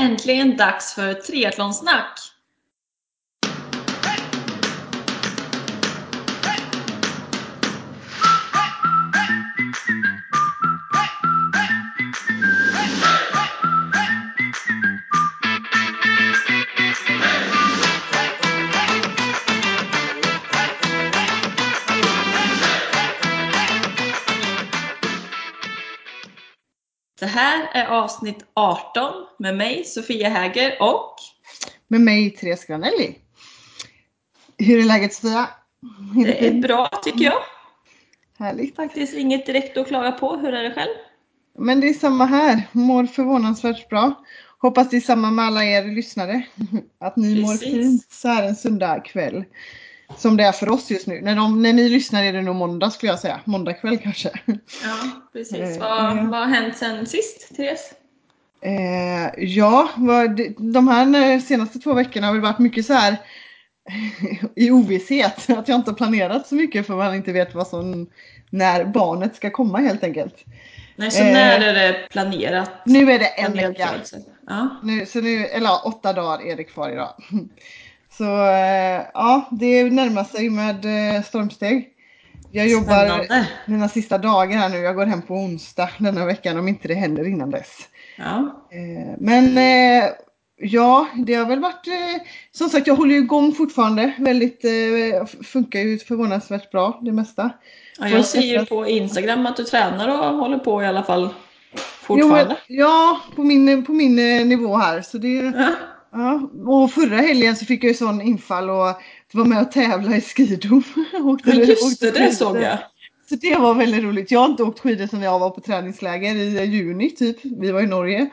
Äntligen dags för triathlonsnack! Här är avsnitt 18 med mig Sofia Häger och Med mig Therese Granelli. Hur är läget Sofia? Är det är bra tycker jag. Härligt. Faktiskt inget direkt att klaga på. Hur är det själv? Men det är samma här. Mår förvånansvärt bra. Hoppas det är samma med alla er lyssnare. Att ni mår Precis. fint så här en söndag kväll. Som det är för oss just nu. När, de, när ni lyssnar är det nog måndag skulle jag säga. Måndag kväll kanske. Ja, precis. Eh, Vad, eh. vad har hänt sen sist, Therese? Eh, ja, vad, de här eh, senaste två veckorna har det varit mycket så här i ovisshet. Att jag inte har planerat så mycket för man inte vet vad som, när barnet ska komma helt enkelt. Nej, så när är det planerat? Nu är det en vecka. Ja. Nu, så nu, eller åtta dagar är det kvar idag. Så eh, ja, det närmar sig med eh, stormsteg. Jag jobbar Spännande. mina sista dagar här nu. Jag går hem på onsdag denna veckan om inte det händer innan dess. Ja. Eh, Men ja, det har väl varit som sagt jag håller ju igång fortfarande. Väldigt, funkar ju förvånansvärt bra det mesta. ja, jag ser ju på Instagram att du tränar och håller på i alla fall Jo, fortfarande. ja, på min, på min nivå här. Så det, Ja. Ja, och förra helgen så fick jag ju sån infall och var med och tävla i skidor. Åkte- Men just det, det såg jag. Så det var väldigt roligt. Jag har inte åkt skidor sedan jag var på träningsläger i juni typ. Vi var i Norge.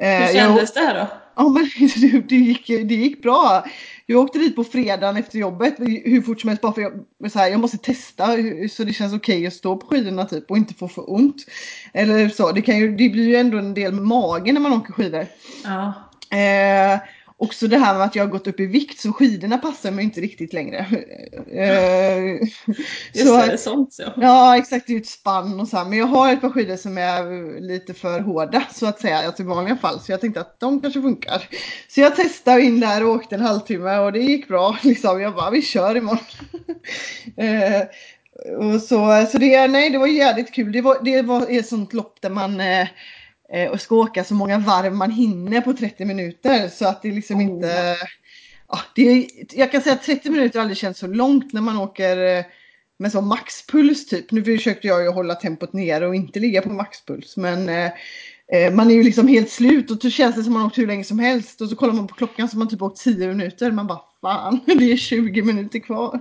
Eh, Hur jag- kändes det här då? Ja men det, det, gick, det gick bra. Jag åkte dit på fredagen efter jobbet hur fort som helst bara för jag, så här, jag måste testa så det känns okej att stå på skidorna typ och inte få för ont. Eller så, det, kan ju, det blir ju ändå en del med magen när man åker skidor. Ja. Eh, också det här med att jag har gått upp i vikt så skidorna passar mig inte riktigt längre. Eh, Just så, det, sånt så. Ja exakt, det är ett spann och så här. Men jag har ett par skidor som är lite för hårda så att säga, alltså i vanliga fall. Så jag tänkte att de kanske funkar. Så jag testade in där och åkte en halvtimme och det gick bra. Liksom. Jag bara, vi kör imorgon. eh, och så, så det, nej, det var jävligt kul. Det var, det var ett sånt lopp där man eh, eh, och ska åka så många varv man hinner på 30 minuter. Så att det liksom Oh. inte... Ja, det, är- jag kan säga att 30 minuter har aldrig känts så långt när man åker eh, med så maxpuls typ. Nu försökte jag ju hålla tempot nere och inte ligga på maxpuls. Men eh, eh, man är ju liksom helt slut och då känns det som man åkt hur länge som helst. Och så kollar man på klockan så man typ åkt 10 minuter. Man bara fan, det är 20 minuter kvar.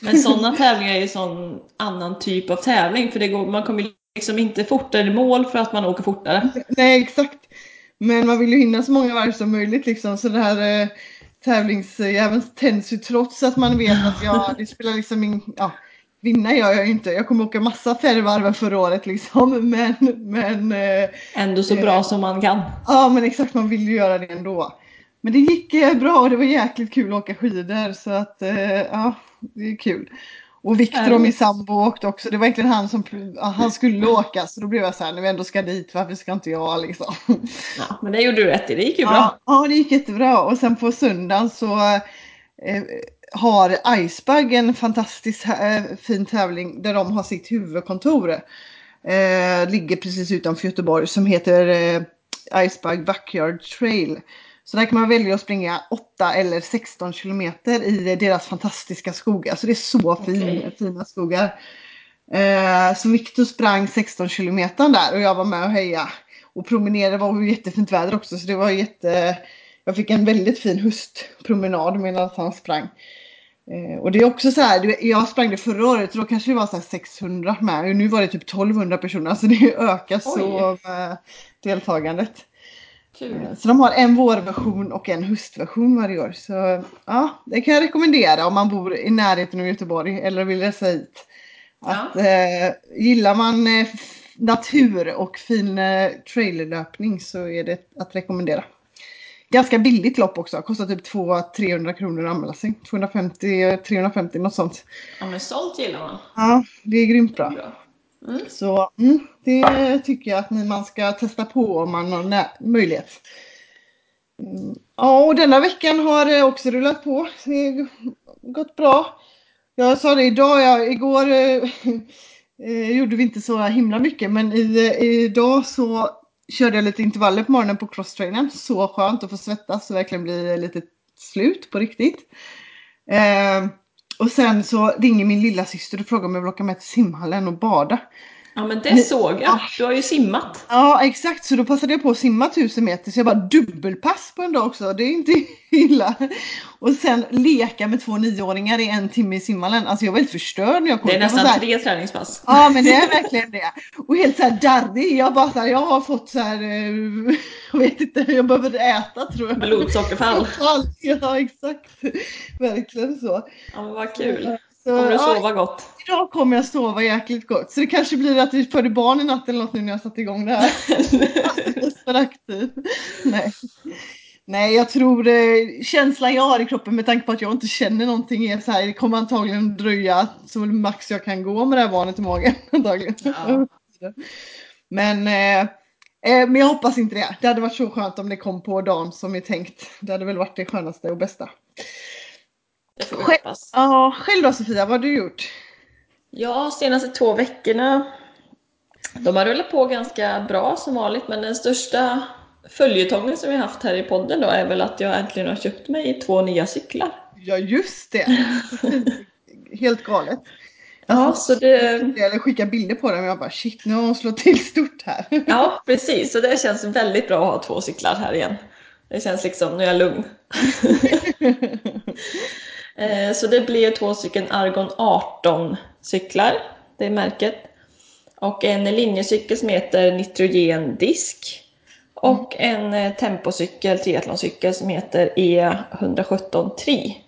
Men sådana tävlingar är ju sån annan typ av tävling för det går, man kommer liksom inte fortare i mål för att man åker fortare. Nej exakt. Men man vill ju hinna så många varv som möjligt liksom. Så det här eh, tävlingsjäveln tänds ju trots att man vet att ja, det spelar liksom ingen... Ja, vinna gör jag ju inte. Jag kommer åka massa färre varv än förra året liksom. Men, men eh, Ändå så bra som man kan. ja men exakt man vill ju göra det ändå. Men det gick eh, bra och det var jäkligt kul att åka skidor så att eh, ja, det är kul. Och Viktor och min sambo åkte också. Det var egentligen han som han skulle åka så då blev jag så här när vi ändå ska dit varför ska inte jag liksom. Ja, men det gjorde du rätt i, det gick ju bra. Ja, ja, det gick jättebra. Och sen på söndagen så eh, har Iceberg en fantastiskt eh, fin tävling där de har sitt huvudkontor. Eh, ligger precis utanför Göteborg som heter eh, Iceberg Backyard Trail. Så där kan man välja att springa 8 eller 16 kilometer i deras fantastiska skogar. Så det är så fin, Okej. fina skogar. Eh, så Victor sprang 16 kilometer där och jag var med och heja. Och promenerade, det var jättefint väder också så det var jätte... Jag fick en väldigt fin höstpromenad medan han sprang. Eh, och det är också så här, jag sprang det förra året och då kanske det var så här 600 med. Och nu var det typ 1200 personer så det ökar så med deltagandet. Kul. Eh, Så de har en vårversion och en höstversion varje år. Så ja, det kan jag rekommendera om man bor i närheten av Göteborg eller vill resa hit. Att, eh, gillar man eh, natur och fin eh, trailerlöpning så är det att rekommendera. Ganska billigt lopp också, kostar typ 200-300 kronor att anmäla sig. 250-350 något sånt. Ja men sånt gillar man. Ja, det är grymt bra. Bra. Mm. Så mm, det tycker jag att man ska testa på om man har möjlighet. Mm. Ja, och denna veckan har det också rullat på. Det har gått bra. Jag sa det idag, ja, igår eh, eh gjorde vi inte så himla mycket men i, eh, idag så körde jag lite intervaller på morgonen på crosstrainern. Så skönt att få svettas och verkligen bli lite slut på riktigt. Eh, och sen så ringer min lilla syster och frågar om jag vill åka med till simhallen och bada. Ja men det såg jag. Du har ju simmat. Ja exakt, så då passade jag på att simma tusen meter så jag bara dubbelpass på en dag också. Det är inte illa. Och sen leka med två nioåringar i en timme i simhallen. Alltså jag var helt förstörd när jag kom. Det är nästan här, tre träningspass. Ja men det är verkligen det. Och helt så här darrig. Jag bara så här, jag har fått så här, eh, jag vet inte, jag behöver äta tror jag. Blodsockerfall. Ja exakt. Verkligen så. Ja men vad kul. Så, Kommer du ja, sova gott? Idag kommer jag sova jäkligt gott. Så det kanske blir att vi födde barn i natt eller något nu när jag satt igång det här. för aktiv. Nej. Nej, jag tror eh, känslan jag har i kroppen med tanke på att jag inte känner någonting är så här, det kommer antagligen dröja så max jag kan gå med det här barnet i magen. Antagligen. Ja. Men, eh, eh, men jag hoppas inte det. Det hade varit så skönt om det kom på dagen som är tänkt. Det hade väl varit det skönaste och bästa. Det får vi Själv- hoppas. Ja, själv då Sofia, vad har du gjort? Ja, senaste två veckorna. De har rullat på ganska bra som vanligt, men den största följetongen som vi har haft här i podden då är väl att jag äntligen har köpt mig två nya cyklar. Ja, just det. Helt galet. Ja, så det, Eller skicka bilder på dem och jag bara shit, nu har hon slått till stort här. ja, precis. Så det känns väldigt bra att ha två cyklar här igen. Det känns liksom, nu är jag lugn. Eh, Så det blir två stycken Argon 18 cyklar, det är märket. Och en linjecykel som heter Nitrogen Disk. Och en eh, tempocykel, triathloncykel som heter E117 Tri.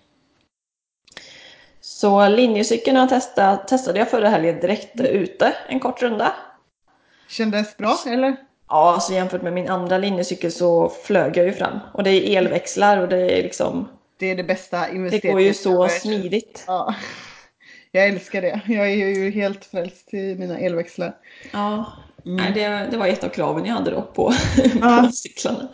Så linjecykeln testat, testade jag förra helgen direkt ute en kort runda. Kändes bra eller? Ja, alltså jämfört med min andra linjecykel så flög jag ju fram. Och det är elväxlar och det är liksom, Det är det bästa det investeringen. går ju så smidigt. Ja. Jag älskar det. Jag är ju helt frälst i mina elväxlar. Ja, Mm. nej, det, det var ett av kraven jag hade då på, Ja. på cyklarna.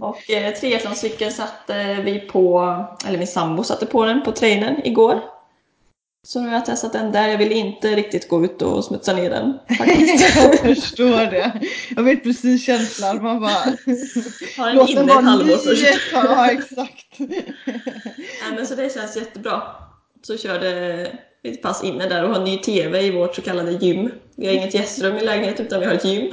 Och eh, triathloncykeln satte vi på, eller min sambo satte på den på trainern igår. Så nu har jag testat den där. Jag vill inte riktigt gå ut och smutsa ner den jag förstår det. Jag vet precis känslan. Man bara... Har den inne ett halvår först. Ja, exakt. Nej, men så det känns jättebra. Så körde ett pass inne där och har ny TV i vårt så kallade gym. Vi har inget gästrum i lägenheten utan vi har ett gym.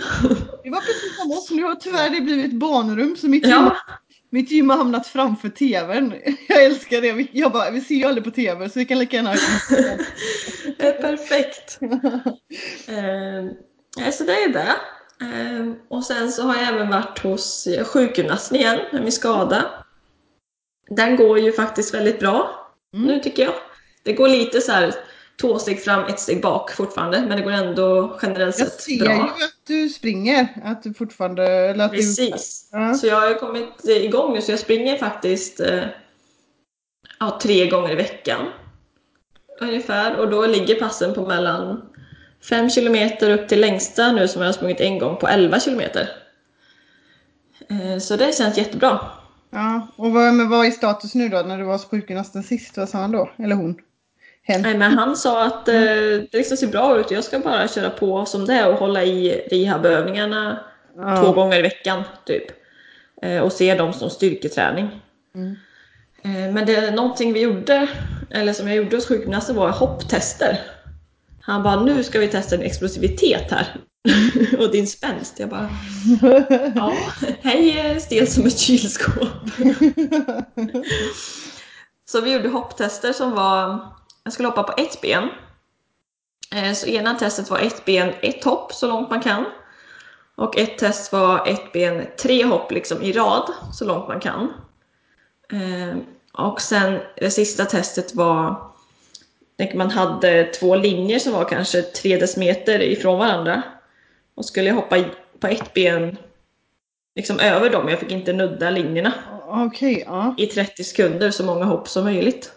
Det var precis som oss. Nu har tyvärr det blivit barnrum så mitt Ja, mitt gym har hamnat framför TVn. Jag älskar det. Vi- Jag bara, vi ser ju aldrig på TV så vi kan lika gärna ha är perfekt. Eh, ja, så det är det. Eh, och sen så har jag även varit hos eh, sjukgymnasten igen med min skada. Den går ju faktiskt väldigt bra Mm. nu tycker jag. Det går lite så här två steg fram, ett steg bak fortfarande, men det går ändå generellt Jag sett ser bra. ju att du springer. Att du fortfarande... Eller att du, Precis. Ja. Så jag har kommit igång nu, så jag springer faktiskt eh, ja, tre gånger i veckan. Ungefär. Och då ligger passen på mellan 5 kilometer upp till längsta nu som jag har sprungit en gång på 11 kilometer. Eh, Så det känns jättebra. Ja, och vad, men vad är status nu då när du var hos sjukgymnasten sist? Vad sa han då? Eller hon? Hen? Nej, men han sa att eh, det liksom ser bra ut, jag ska bara köra på som det är och hålla i rehabövningarna Ja. två gånger i veckan typ. Eh, och se dem som styrketräning. Mm. Eh, men det någonting vi gjorde, eller som jag gjorde hos sjukgymnasten var hopptester. Han bara, nu ska vi testa din explosivitet här. och din spänst. Jag bara, ja, hej stel som ett kylskåp. Så vi gjorde hopptester som var, jag skulle hoppa på ett ben. Eh, Så ena testet var ett ben, ett hopp så långt man kan. Och ett test var ett ben, tre hopp liksom i rad så långt man kan. Eh, Och sen det sista testet var, man hade två linjer som var kanske tre decimeter ifrån varandra. Och skulle jag hoppa på ett ben liksom över dem, jag fick inte nudda linjerna Okej, ja. i 30 sekunder, så många hopp som möjligt.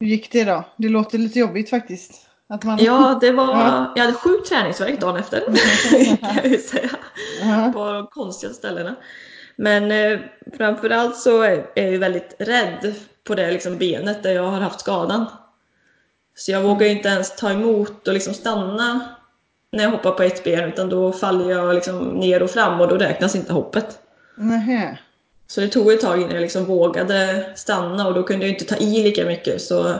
Hur gick det då? Det låter lite jobbigt faktiskt. Man... Ja, det var, Ja. jag hade sjuk träningsvärk dagen efter, kan jag ju säga, Ja. på de konstiga ställena. Men eh, framförallt så är jag ju väldigt rädd på det liksom benet där jag har haft skadan. Så jag vågar ju inte ens ta emot och liksom stanna när jag hoppar på ett ben utan då faller jag liksom ner och fram och då räknas inte hoppet. Nähä. Så det tog ett tag innan jag liksom vågade stanna och då kunde jag inte ta i lika mycket. Så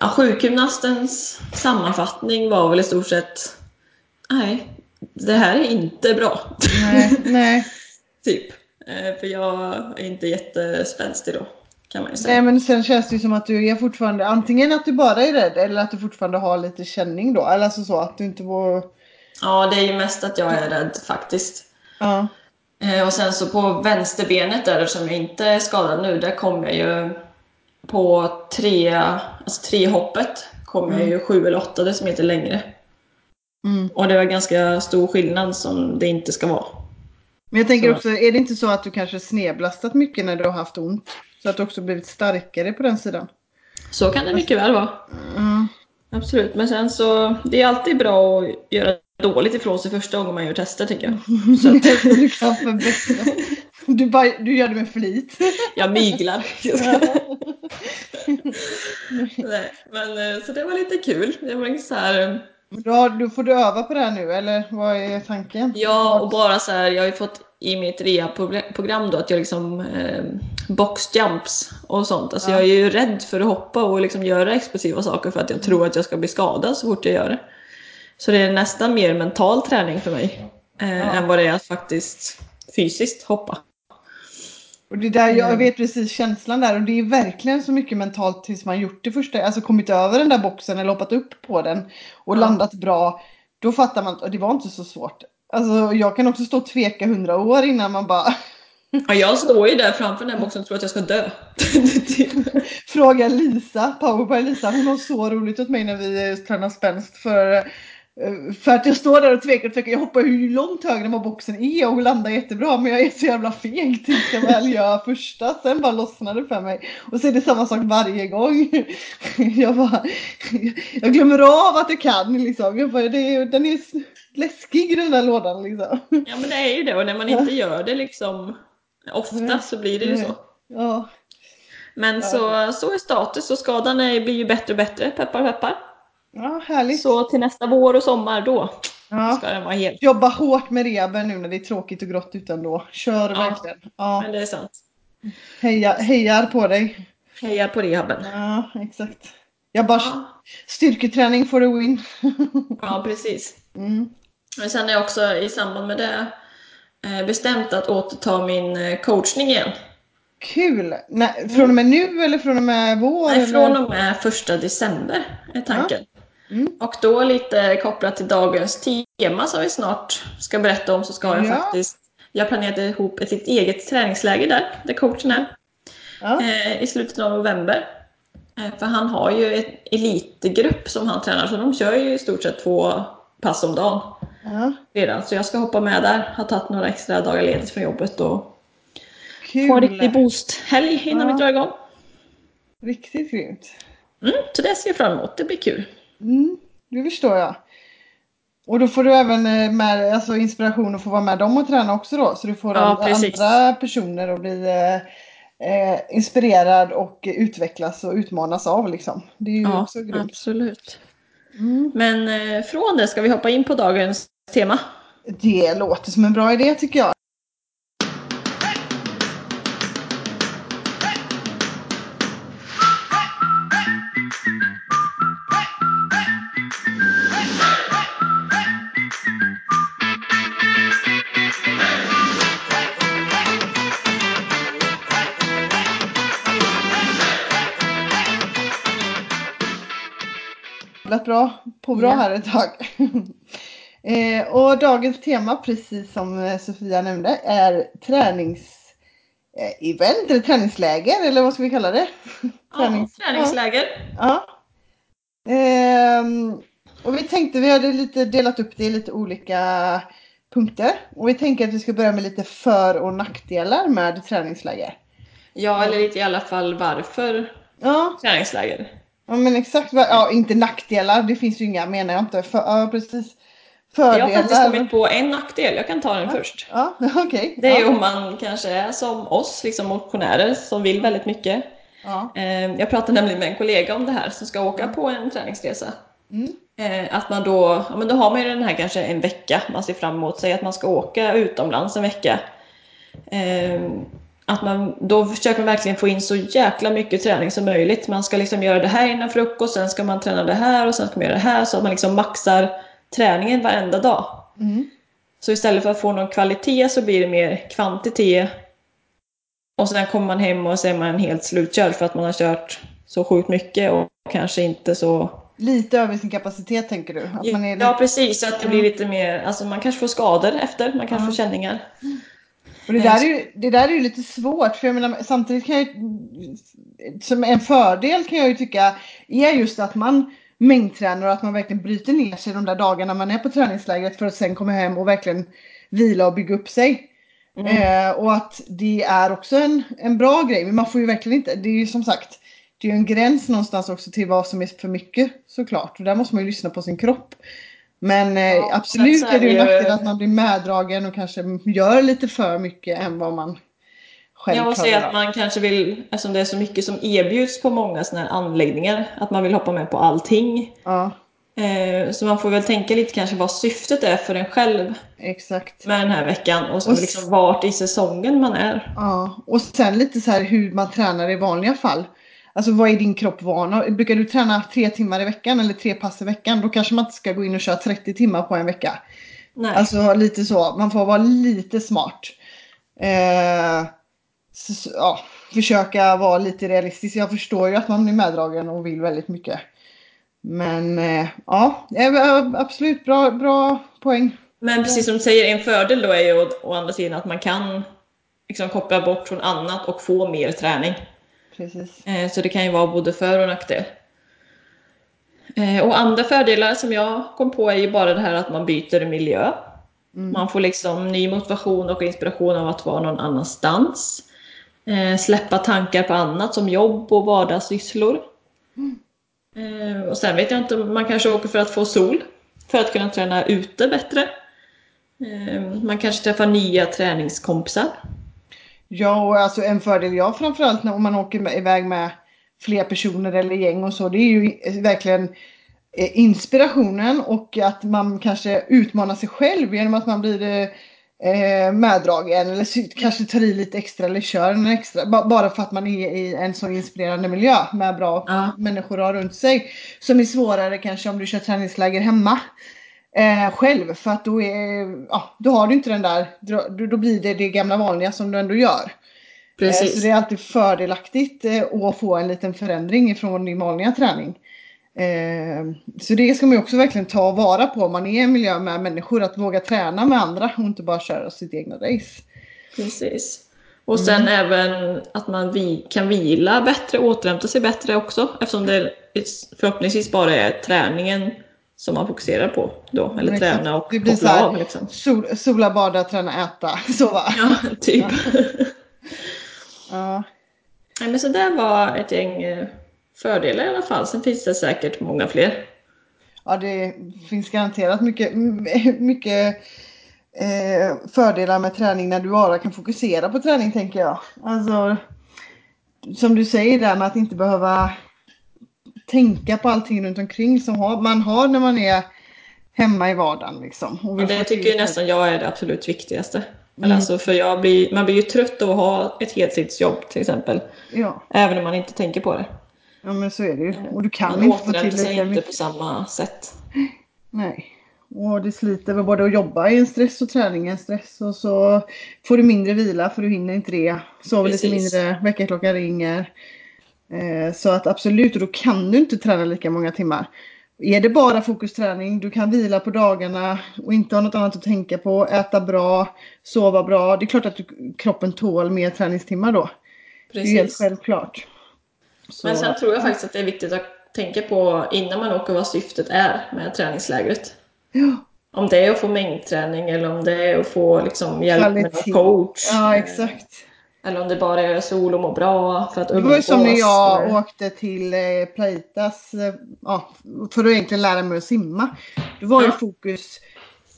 ja, sjukgymnastens sammanfattning var väl i stort sett nej, det här är inte bra. Nej, nej. typ. Eh, För jag är inte jättespänstig då, kan man ju säga. Nej men sen känns det ju som att du är fortfarande antingen att du bara är rädd eller att du fortfarande har lite känning då. Eller alltså så att du inte vår... Ja, det är ju mest att jag är rädd faktiskt. Ja. Eh, Och sen så på vänsterbenet där som jag inte är skadad nu, där kom jag ju på tre, alltså tre hoppet kom jag ju sju eller åtta decimeter längre. Mm. Och det var ganska stor skillnad som det inte ska vara. Men jag tänker Så. också, är det inte så att du kanske snedblastat mycket när du har haft ont? Så att du också blivit starkare på den sidan? Så kan det mycket väl vara. Mm. Absolut, men sen så, det är alltid bra att göra dåligt ifrån sig första gången man gör tester tycker jag. Så att du kan förbättra. Du, bara, du gör det med flit. jag myglar. Nej, men eh, så det var lite kul. Det var så här, Då, har, då får du öva på det här nu, eller vad är tanken? ja, och bara så här, jag har ju fått i mitt REA-program då att jag liksom eh, boxjumps och sånt. Alltså Ja. jag är ju rädd för att hoppa och liksom göra explosiva saker för att jag tror att jag ska bli skadad så fort jag gör det. Så det är nästan mer mental träning för mig eh, Ja. än vad det är att faktiskt fysiskt hoppa. Och det där, jag Mm. vet precis känslan där och det är verkligen så mycket mentalt tills man gjort det första, alltså kommit över den där boxen eller hoppat upp på den och Ja. landat bra. Då fattar man att det var inte så svårt. Alltså jag kan också stå och tveka hundra år innan man bara Ja, jag står ju där framför den här boxen och tror att jag ska dö. Frågar Lisa, powerbar Lisa, hon har så roligt åt mig när vi tränar spänst för för att jag står där och tvekar och tvekar. Jag hoppar hur långt högre än vad boxen är och landar jättebra men jag är så jävla feg tills jag väl gör första. Sen bara lossnar det för mig. Och så är det samma sak varje gång. Jag bara, jag glömmer av att jag kan liksom. Jag bara, det den är läskig den där lådan liksom. Ja men det är ju det och när man inte gör det liksom ofta så blir det ju så. Ja, Men så, så är status och skadan är, blir ju bättre och bättre, peppar peppar. Ja härligt. Så till nästa vår och sommar då Ja. ska den vara helt. Jobba hårt med rehaben nu när det är tråkigt och grått utan då. Kör Ja. verkligen. Ja. Men det är sant. Heja, hejar på dig. Heja på rehaben. Ja, exakt. Jag bara Ja, styrketräning for the win. ja precis. Mm. Men sen är jag också i samband med det eh, bestämt att återta min eh, coachning igen. Kul! Nej, från och med nu eller från och med vår? Nej, från och med första december är tanken. Mm. Och då lite kopplat till dagens tema som vi snart ska berätta om så ska jag Ja. faktiskt jag har planerat ihop ett litet eget träningsläger där, där coachen är, Ja. eh, i slutet av november. Eh, för han har ju en elitgrupp som han tränar, så de kör ju i stort sett två pass om dagen Ja. redan. Så jag ska hoppa med där, har tagit några extra dagar ledigt från jobbet och Kul! få en riktig boost-helg innan Ja. vi drar igång. Riktigt grymt. Mm, så det ser jag fram emot, det blir kul. Mm, det förstår jag. Och då får du även eh, med alltså, inspiration att få vara med dem och träna också då. Så du får Ja, andra personer att bli eh, eh, inspirerad och utvecklas och utmanas av liksom. Det är ju Ja, också grymt. absolut. Mm. Men eh, från det ska vi hoppa in på dagens tema. Det låter som en bra idé tycker jag. På bra Ja. här ett tag. eh, och dagens tema, precis som eh, Sofia nämnde, är tränings eh, eller träningsläger eller vad ska vi kalla det? Ja, Tränings- träningsläger. Ja. Ehm, och vi tänkte, vi hade lite delat upp det i lite olika punkter. Och vi tänker att vi ska börja med lite för och nackdelar med träningsläger. Ja, eller lite i alla fall varför Ja, träningsläger. Ja men exakt. Ja, inte nackdelar, det finns ju inga menar jag inte. För, ja, precis. fördelar. Jag har faktiskt kommit på en nackdel, jag kan ta den först. Ja. Okay. Det är ja. om man kanske är som oss, liksom motionärer som vill väldigt mycket. Ja. Eh, Jag pratade nämligen med en kollega om det här som ska åka på en träningsresa. Mm. Eh, Att man då, ja men då har man ju den här kanske en vecka man ser fram emot sig att man ska åka utomlands en vecka. Att man, då försöker man verkligen få in så jäkla mycket träning som möjligt. Man ska liksom göra det här innan frukost, sen ska man träna det här och sen ska man göra det här så att man liksom maxar träningen varenda dag. Mm. Så istället för att få någon kvalitet så blir det mer kvantitet. Och sen kommer man hem och så är man helt slutkörd för att man har kört så sjukt mycket och kanske inte så... Lite över sin kapacitet tänker du? Att man är Ja precis, så att det blir lite mer, alltså man kanske får skador efter, man kanske Ja. får känningar. Och det, där är ju, det där är ju lite svårt för jag menar samtidigt kan jag som en fördel kan jag ju tycka är just att man mängdtränar och att man verkligen bryter ner sig de där dagarna man är på träningslägret för att sen komma hem och verkligen vila och bygga upp sig. Mm. Eh, och att det är också en, en bra grej men man får ju verkligen inte, det är ju som sagt det är ju en gräns någonstans också till vad som är för mycket såklart och där måste man ju lyssna på sin kropp. Men eh, Ja, absolut sen är det ju en nackdel att man blir meddragen och kanske gör lite för mycket än vad man själv Jag klarar säger att man kanske vill, eftersom det är så mycket som erbjuds på många sådana här anläggningar, att man vill hoppa med på allting. Ja, Eh, Så man får väl tänka lite kanske vad syftet är för en själv exakt. med den här veckan och så Och liksom vart i säsongen man är. Ja, och sen lite så här hur man tränar i vanliga fall. Alltså vad är din kropp van? Brukar du träna tre timmar i veckan eller tre pass i veckan? Då kanske man inte ska gå in och köra 30 timmar på en vecka. Nej. Alltså lite så, man får vara lite smart. Eh, så, ja, försöka vara lite realistisk. Jag förstår ju att man blir meddragen och vill väldigt mycket. Men eh, ja, eh, absolut bra, bra poäng. Men precis som du säger, en fördel då är ju å, å andra sidan att man kan liksom koppla bort från annat och få mer träning. Precis. Eh, Så det kan ju vara både för och nackdel. Eh, Och andra fördelar som jag kom på är ju bara det här att man byter miljö. Mm. Man får liksom ny motivation och inspiration av att vara någon annanstans. Eh, Släppa tankar på annat som jobb och vardagssysslor. Eh, Och sen vet jag inte, man kanske åker för att få sol. För att kunna träna ute bättre. Eh, Man kanske träffar nya träningskompisar. Ja, och alltså en fördel jag framförallt när man åker iväg med fler personer eller gäng och så, det är ju verkligen eh, inspirationen och att man kanske utmanar sig själv genom att man blir eh, meddragen eller kanske tar i lite extra eller kör en extra. ba- Bara för att man är i en så inspirerande miljö med bra Ja. människor runt sig. Som är svårare kanske om du kör träningsläger hemma. Eh, själv för att då, är, ja, då har du inte den där, då, då blir det det gamla vanliga som du ändå gör. Eh, Så det är alltid fördelaktigt eh, att få en liten förändring från din vanliga träning. Eh, Så det ska man ju också verkligen ta vara på om man är i en miljö med människor. Att våga träna med andra och inte bara köra sitt egna race. Precis. Och sen även att man kan vila bättre, återhämta sig bättre också eftersom det förhoppningsvis bara är träningen som man fokuserar på då. Eller Exakt. träna och Det blir koppla så här- av liksom. Sol, sola, bada, träna, äta. Så va? Ja, typ. Ja. Nej, men så där var ett gäng eh, fördelar i alla fall. Sen finns det säkert många fler. Ja, det finns garanterat mycket, mycket eh, fördelar med träning när du bara kan fokusera på träning tänker jag. Alltså, som du säger där med att inte behöva tänka på allting runt omkring som har, man har när man är hemma i vardagen. Liksom, och det tycker jag nästan jag är det absolut viktigaste. Mm. alltså, för blir, man blir ju trött av att ha ett heltidsjobb till exempel. Ja, Även om man inte tänker på det. ja, men så är det ju. Och du kan Man inte få till sig inte mycket. på samma sätt. Nej. Och det sliter väl både att jobba i en stress och träning i en stress. Och så får du mindre vila för du hinner inte det. Sover lite Precis. mindre, väckarklockan ringer. Eh, så att absolut, och då kan du inte träna lika många timmar. Är det bara fokusträning, du kan vila på dagarna och inte ha något annat att tänka på, äta bra, sova bra. Det är klart att du, kroppen tål mer träningstimmar då. Det är helt Precis. självklart. Så, Men sen tror jag faktiskt att det är viktigt att tänka på innan man åker vad syftet är med träningslägret. Ja, Om det är att få mängdträning eller om det är att få liksom hjälp med Kvalitet. någon coach. ja exakt. Eller om det bara är sol och må bra för att Det var ju som när jag eller- åkte till eh, Plaitas, eh, ja, för att egentligen lära mig att simma. Då var ju Ja. fokus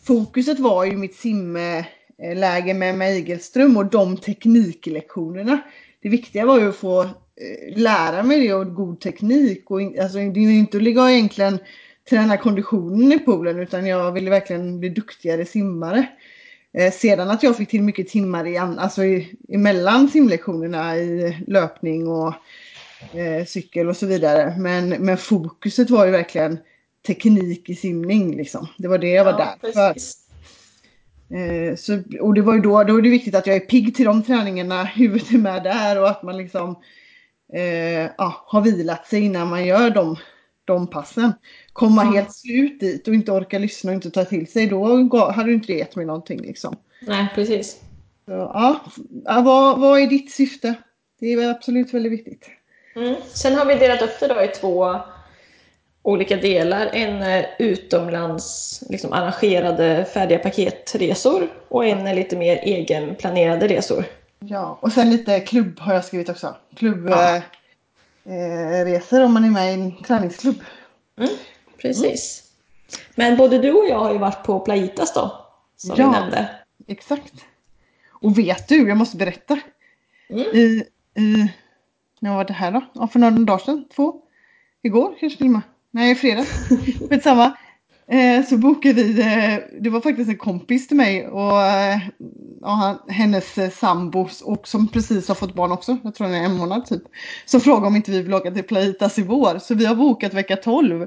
fokuset var ju mitt simläge med Meigelström och de tekniklektionerna. Det viktiga var ju att få eh, lära mig det och god teknik. Och in, alltså, det är ju inte att ligga och egentligen träna konditionen i poolen utan jag ville verkligen bli duktigare simmare. Eh, sedan att jag fick till mycket timmar i, alltså i, emellan simlektionerna i löpning och eh, cykel och så vidare. Men, men fokuset var ju verkligen teknik i simning liksom. Det var det jag var ja, där för. Eh, så, och det var ju då, då är det viktigt att jag är pigg till de träningarna, huvudet är med där och att man liksom eh, ja, har vilat sig innan man gör de, de passen. Komma mm. helt slut dit och inte orka lyssna och inte ta till sig, då hade du inte gett mig någonting liksom. Nej, precis. Så, ja, vad, vad är ditt syfte? Det är väl absolut väldigt viktigt. Mm. Sen har vi delat upp det då i två olika delar. En är utomlands liksom arrangerade färdiga paketresor och en är lite mer egenplanerade resor. Ja, och sen lite klubb har jag skrivit också. Klubbresor ja. Eh, om man är med i en träningsklubb. Mm, precis. Mm. Men både du och jag har ju varit på Playitas då, som ja, vi nämnde. exakt. Och vet du, jag måste berätta. Mm. I, i, när var det här då? Ja, för några dagar sedan, två. Igår kanske till och med. Nej, fredag. Skitsamma. Eh, så bokade vi, eh, det var faktiskt en kompis till mig och eh, ja, hennes eh, sambo och som precis har fått barn också, jag tror den är en månad typ. Så frågade om inte vi vill åka till Playitas i vår, så vi har bokat vecka 12.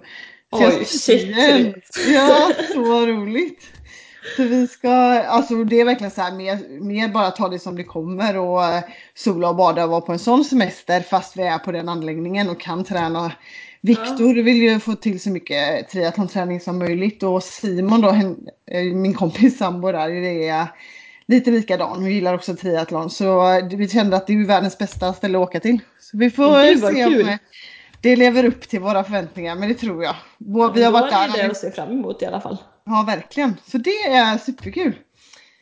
Så Oj, shit! Ja, så roligt! Så vi ska, alltså det är verkligen så här mer, mer bara ta det som det kommer och eh, sola och bada och vara på en sån semester fast vi är på den anläggningen och kan träna Viktor ja. vill ju få till så mycket triathlonträning som möjligt och Simon då, eh, min kompis sambo där, det är lite likadan. Vi gillar också triathlon så vi kände att det är världens bästa ställe att åka till. Så vi får se om det lever upp till våra förväntningar, men det tror jag. Ja, vi har varit där. Det är det att se fram emot i alla fall. Ja, verkligen. Så det är superkul.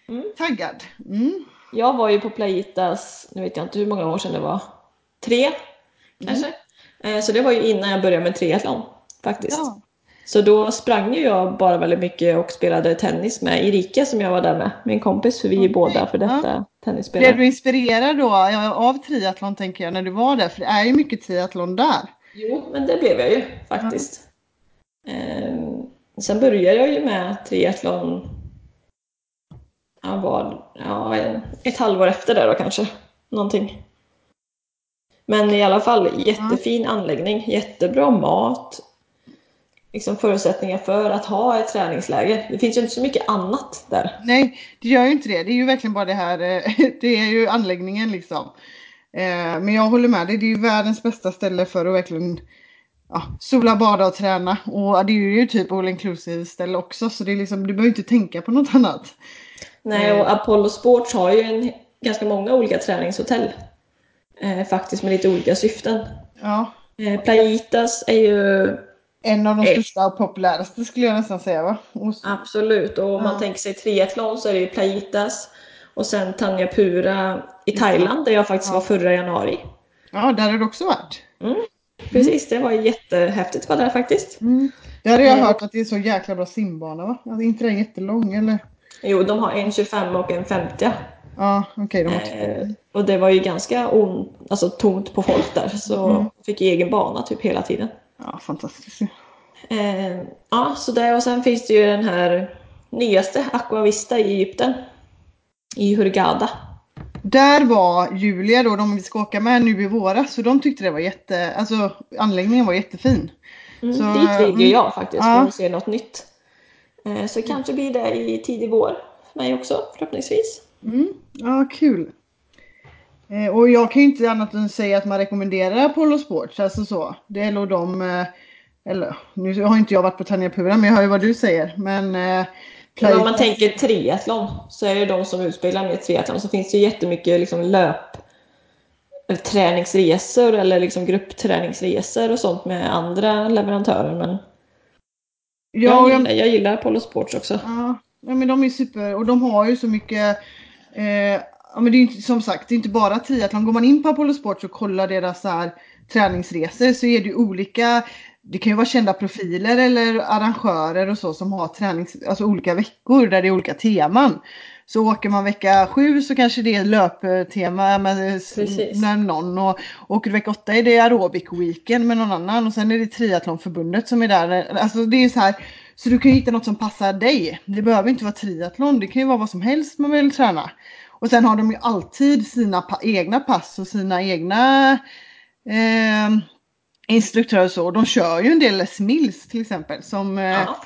Mm. Taggad. Mm. Jag var ju på Playitas, nu vet jag inte hur många år sedan det var. Tre kanske? Mm. Eh, så det var ju innan jag började med triathlon faktiskt. Ja. Så då sprang jag bara väldigt mycket och spelade tennis med Erika som jag var där med, min kompis, för vi är båda för detta ja. tennisspelare. Blev du inspirerad då av triathlon tänker jag när du var där? För det är ju mycket triathlon där. Jo, men det blev jag ju faktiskt. Ja. Ehm, sen började jag ju med triathlon ja, var, ja, ett halvår efter det då kanske. Någonting. Men i alla fall jättefin anläggning, jättebra mat. Liksom förutsättningar för att ha ett träningsläger. Det finns ju inte så mycket annat där. Nej, det gör ju inte det. Det är ju verkligen bara det här, eh, det är ju anläggningen liksom. Eh, men jag håller med dig, det är ju världens bästa ställe för att verkligen ja, sola, bada och träna. Och det är ju typ all inclusive ställe också så det är liksom, du behöver inte tänka på något annat. Nej, och Apollo Sports har ju en, ganska många olika träningshotell eh, faktiskt med lite olika syften. Ja. Eh, Playitas är ju en av de ett. största och populäraste skulle jag nästan säga va? Och... Absolut, och om ja. man tänker sig triathlon så är det ju Playitas och sen Tanja Pura i Thailand där jag faktiskt ja. var förra januari. Ja, där har du också varit. Mm. Precis, det var jättehäftigt att vara där faktiskt. Mm. Det hade jag eh, hört att det är så jäkla bra simbana va? Alltså, inte den jättelång eller? Jo, de har en 25 och en 50. Ja, okej. Okay, eh, och det var ju ganska on, alltså, tomt på folk där så mm. fick egen bana typ hela tiden. Ja, fantastiskt. Eh, ja, så det och sen finns det ju den här nyaste Aquavista i Egypten. I Hurghada. Där var Julia då, de vi ska åka med nu i våras, så de tyckte det var jätte, alltså anläggningen var jättefin. Mm, så, dit vill ju jag faktiskt, ja. för att se något nytt. Eh, så kanske blir det i tidig vår för mig också, förhoppningsvis. Mm. Ja, kul. Eh, och jag kan ju inte annat än säga att man rekommenderar Apollo Sports, alltså så. Det är nog de, eh, eller nu har inte jag varit på Tanja Pura, men jag hör ju vad du säger. Men, eh, men om man tänker triathlon så är det de som utspelar med triathlon så finns det ju jättemycket liksom löp eller träningsresor eller liksom gruppträningsresor och sånt med andra leverantörer. Men ja, jag, gillar, jag gillar Apollo Sports också. Ja, men de är super och de har ju så mycket Eh, ja, men det är inte, som sagt, det är inte bara triathlon. Går man in på Apollo Sport och kollar deras så här, träningsresor så är det olika det kan ju vara kända profiler eller arrangörer och så som har tränings, alltså olika veckor där det är olika teman. Så åker man vecka sju så kanske det är löptema med Precis. när någon och åker vecka åtta är det aerobic weekend med någon annan och sen är det triathlonförbundet som är där. Alltså det är så här så du kan ju hitta något som passar dig. Det behöver inte vara triathlon, det kan ju vara vad som helst man vill träna. Och sen har de ju alltid sina pa egna pass och sina egna eh, instruktörer och så. De kör ju en del Les Mills till exempel som, eh, Ja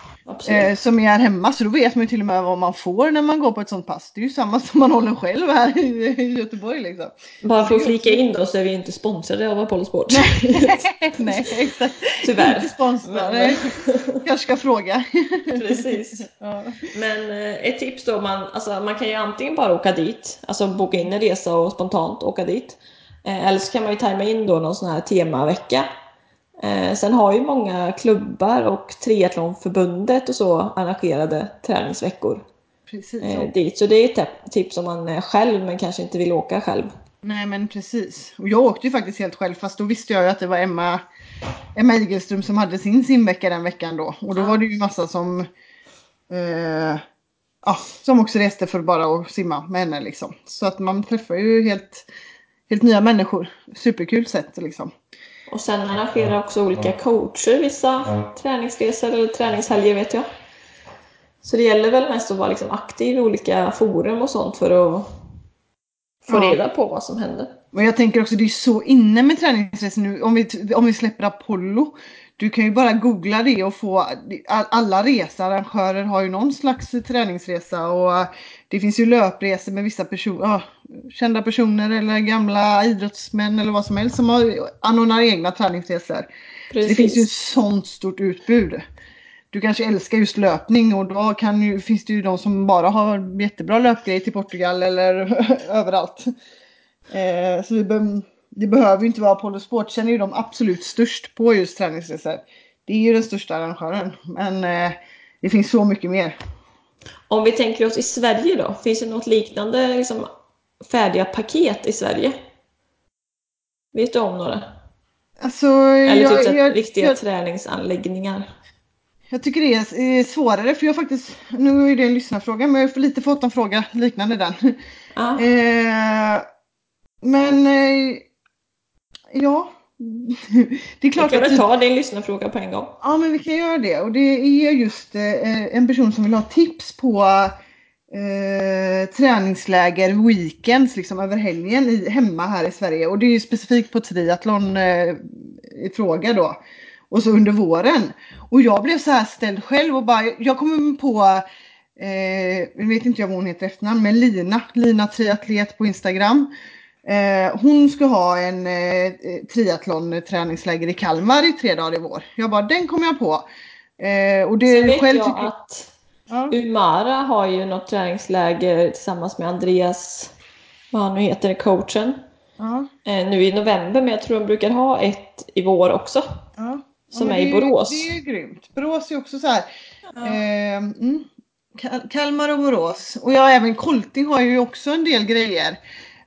eh, som är här hemma. Så då vet man ju till och med vad man får när man går på ett sånt pass. Det är ju samma som man håller själv här i, i Göteborg liksom. Bara för att flika in då så är vi inte sponsrade av Apollo Sport. Nej, exakt. Tyvärr. Inte sponsrade. Kanske ska fråga. Precis. Ja. Men eh, ett tips då, man, alltså, man kan ju antingen bara åka dit, alltså boka in en resa och spontant åka dit. Eh, eller så kan man ju tajma in då någon sån här temavecka. Eh, sen har ju många klubbar och triathlonförbundet och så arrangerade träningsveckor Precis. eh, dit. Så det är ett tips om man är själv men kanske inte vill åka själv. Nej men precis. Och jag åkte ju faktiskt helt själv fast då visste jag ju att det var Emma, Emma Igelström som hade sin simvecka den veckan då. Och då Ja. var det ju massa som eh, ja, som också reste för bara att simma med henne liksom. Så att man träffar ju helt, helt nya människor. Superkul sätt liksom. Och sen arrangerar också olika coacher vissa träningsresor eller träningshelger vet jag. Så det gäller väl mest att vara liksom aktiv i olika forum och sånt för att få Ja. reda på vad som händer. Men jag tänker också det är så inne med träningsresor nu. Om vi, om vi släpper Apollo. Du kan ju bara googla det och få all- alla researrangörer har ju någon slags träningsresa och det finns ju löpresor med vissa personer, ja, kända personer eller gamla idrottsmän eller vad som helst som har anordnar egna träningsresor. Det finns ju sånt stort utbud. Du kanske älskar just löpning och då kan ju, finns det ju de som bara har jättebra löpgrejer till Portugal eller överallt. Eh, så be, det behöver ju inte vara Apollo Sport. Sen är ju de absolut störst på just träningsresor. Det är ju den största arrangören. Men eh, det finns så mycket mer. Om vi tänker oss i Sverige då, finns det något liknande liksom, färdiga paket i Sverige? Vet du om några? Alltså, Eller jag, typ jag, riktiga jag, träningsanläggningar? jag tycker det är svårare för jag faktiskt, nu är det en lyssnarfråga men jag har lite fått en fråga liknande den. Ja. Eh, men eh, ja, det är Vi klart kan att... väl ta din lyssnarfråga på en gång. Ja men vi kan göra det och det är just eh, en person som vill ha tips på eh, träningsläger, weekends liksom över helgen i, hemma här i Sverige och det är ju specifikt på triathlon eh, i fråga då. Och så under våren. Och jag blev så här ställd själv och bara, jag kommer på Eh, jag vet inte jag vad hon heter efternamn, men Lina, Lina triatlet på Instagram. Eh, hon ska ha en eh, triathlon träningsläger i Kalmar i tre dagar i vår. Jag bara, den kom jag på. Eh, och det Sen vet själv jag att ja, Umara har ju något träningsläger tillsammans med Andreas, vad han nu heter, coachen. ja, Eh, nu i november, men jag tror de brukar ha ett i vår också. ja. Som Ja, är men i Borås. Det är ju grymt. Borås är också så här. Eh, mm. Kal- Kalmar och Borås. Och ja, även Colting har ju också en del grejer.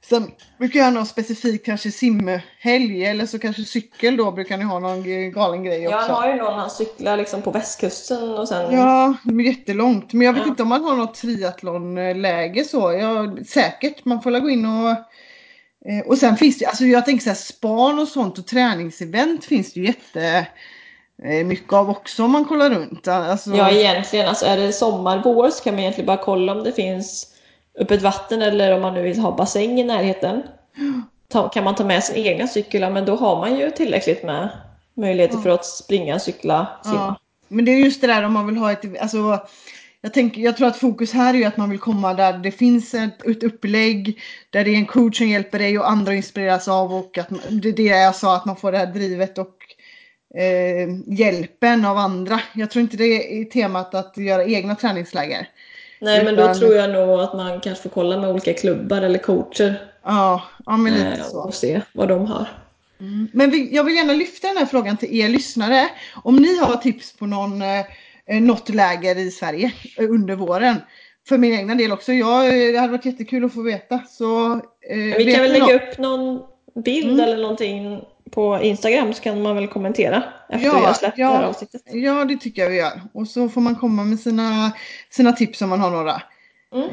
Sen brukar jag ha någon specifik kanske simhelg eller så kanske cykel då brukar ni ha någon galen grej Ja, också. han har ju någon han cyklar liksom på västkusten och sen... Ja, jättelångt. Men jag vet Ja. inte om man har något triathlonläge så. Ja, säkert, man får gå in och... eh, Och sen finns det, alltså jag tänker så här, span och sånt och träningsevent finns det ju jätte eh, mycket av också om man kollar runt. Alltså, Ja, egentligen. Alltså är det sommar, vår så kan man egentligen bara kolla om det finns öppet vatten eller om man nu vill ha bassäng i närheten. Ta, kan man ta med sin egna cykel, ja, men då har man ju tillräckligt med möjligheter för att springa, cykla, simma. Ja. Men det är just det där om man vill ha ett, alltså jag, tänker, jag tror att fokus här är ju att man vill komma där det finns ett, ett upplägg, där det är en coach som hjälper dig och andra inspireras av och att det är det jag sa, att man får det här drivet och eh, hjälpen av andra. Jag tror inte det är temat att göra egna träningsläger. Nej, men då tror jag nog att man kanske får kolla med olika klubbar eller coacher Ja, ja men lite eh, så. och se vad de har. Men vi, jag vill gärna lyfta den här frågan till er lyssnare. Om ni har tips på någon, eh, något läger i Sverige eh, under våren. För min egna del också. Jag, eh, det hade varit jättekul att få veta. Så, eh, vi kan väl lägga något? upp någon bild Mm. eller någonting på Instagram så kan man väl kommentera efter Ja, vi har släppt ja. det här avsnittet. Ja, det tycker jag vi gör. Och så får man komma med sina, sina tips om man har några. Mm.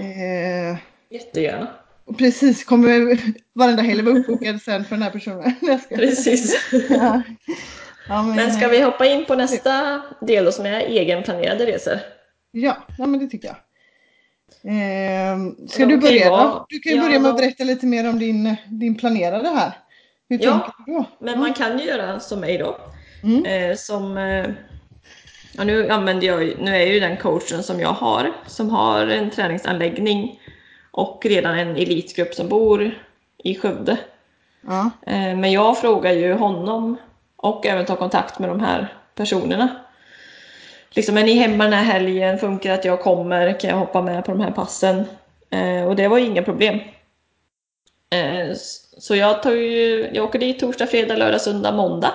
Eh, Jättegärna. och precis, kommer varenda helg vara uppbokad sen för den här personen. Precis. Ja. Ja, men, Men ska vi hoppa in på nästa del då som är egenplanerade resor? Ja, ja men det tycker jag. Eh, ska du börja då? vara- Du kan ju ja, börja med att berätta lite mer om din, din planerade här. Hur Ja, tänker du då? Men man kan ju göra som mig då. Mm. Eh, som, eh, ja, nu använder jag nu är ju den coachen som jag har, som har en träningsanläggning och redan en elitgrupp som bor i Skövde. Ja, Eh, men jag frågar ju honom och även tar kontakt med de här personerna. Liksom, är ni hemma den här helgen? Funkar det att jag kommer? Kan jag hoppa med på de här passen? Eh, och det var ju inga problem. Eh, så jag, tar ju, jag åker dit torsdag, fredag, lördag, söndag, måndag.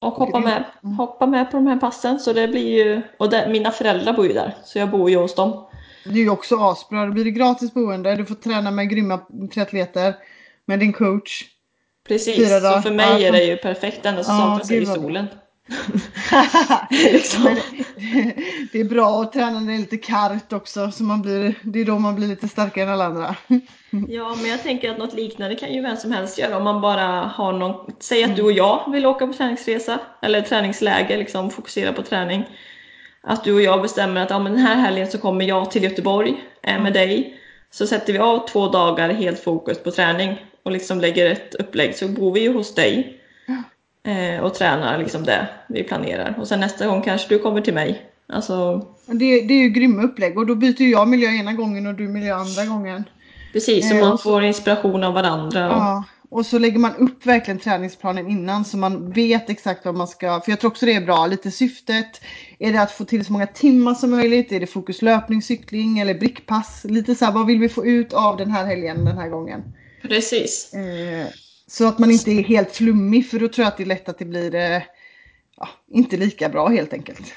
Och hoppar med, Mm. hoppar med på de här passen. Så det blir ju, och det, mina föräldrar bor ju där, så jag bor ju hos dem. det är ju också asbra. Då blir det gratis boende. Du får träna med grymma triatleter. Med din coach. Precis, så för mig är det ju perfekt. Det enda som Ja, saknas är ju solen. Men det är bra att träna när det är lite kargt också. Så man blir, det är då man blir lite starkare än alla andra. Ja, men jag tänker att något liknande kan ju vem som helst göra om man bara har någon, säg att du och jag vill åka på träningsresa eller träningsläger, liksom fokusera på träning. Att du och jag bestämmer att ja, men den här helgen så kommer jag till Göteborg, är med dig. Så sätter vi av två dagar helt fokus på träning och liksom lägger ett upplägg så bor vi ju hos dig. Eh, och tränar liksom det vi planerar. Och sen nästa gång kanske du kommer till mig. Alltså, Det, det är ju grymma upplägg och då byter jag miljö ena gången och du miljö andra gången. precis, så Eh, man får inspiration av varandra. Och, Ja, och så lägger man upp verkligen träningsplanen innan så man vet exakt vad man ska, för jag tror också det är bra, lite syftet. Är det att få till så många timmar som möjligt? Är det fokus löpning, cykling eller brickpass? Lite så här, vad vill vi få ut av den här helgen den här gången? Precis. Eh, så att man inte är helt flummig för då tror jag att det är lätt att det blir eh, ja, inte lika bra helt enkelt.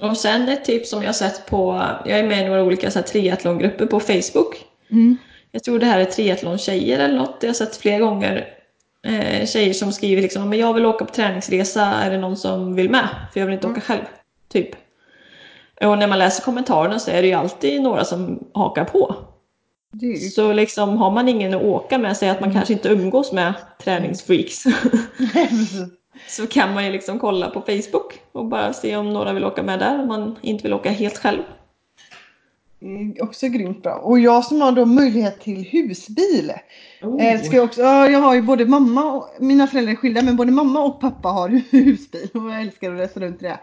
Och sen ett tips som jag sett på, jag är med i några olika så här, triathlongrupper på Facebook. Mm. Jag tror det här är triathlontjejer eller något, jag har sett flera gånger eh, tjejer som skriver liksom men jag vill åka på träningsresa, är det någon som vill med? För jag vill inte åka själv. Typ. Och när man läser kommentarerna så är det ju alltid några som hakar på. Det. Så liksom har man ingen att åka med, säg att man kanske inte umgås med träningsfreaks. så kan man ju liksom kolla på Facebook och bara se om några vill åka med där om man inte vill åka helt själv. Också grymt bra. Och jag som har då möjlighet till husbil. Oh. Ska jag, också, ja, jag har ju både mamma och, mina föräldrar är skilda men både mamma och pappa har husbil och jag älskar att resa runt i det.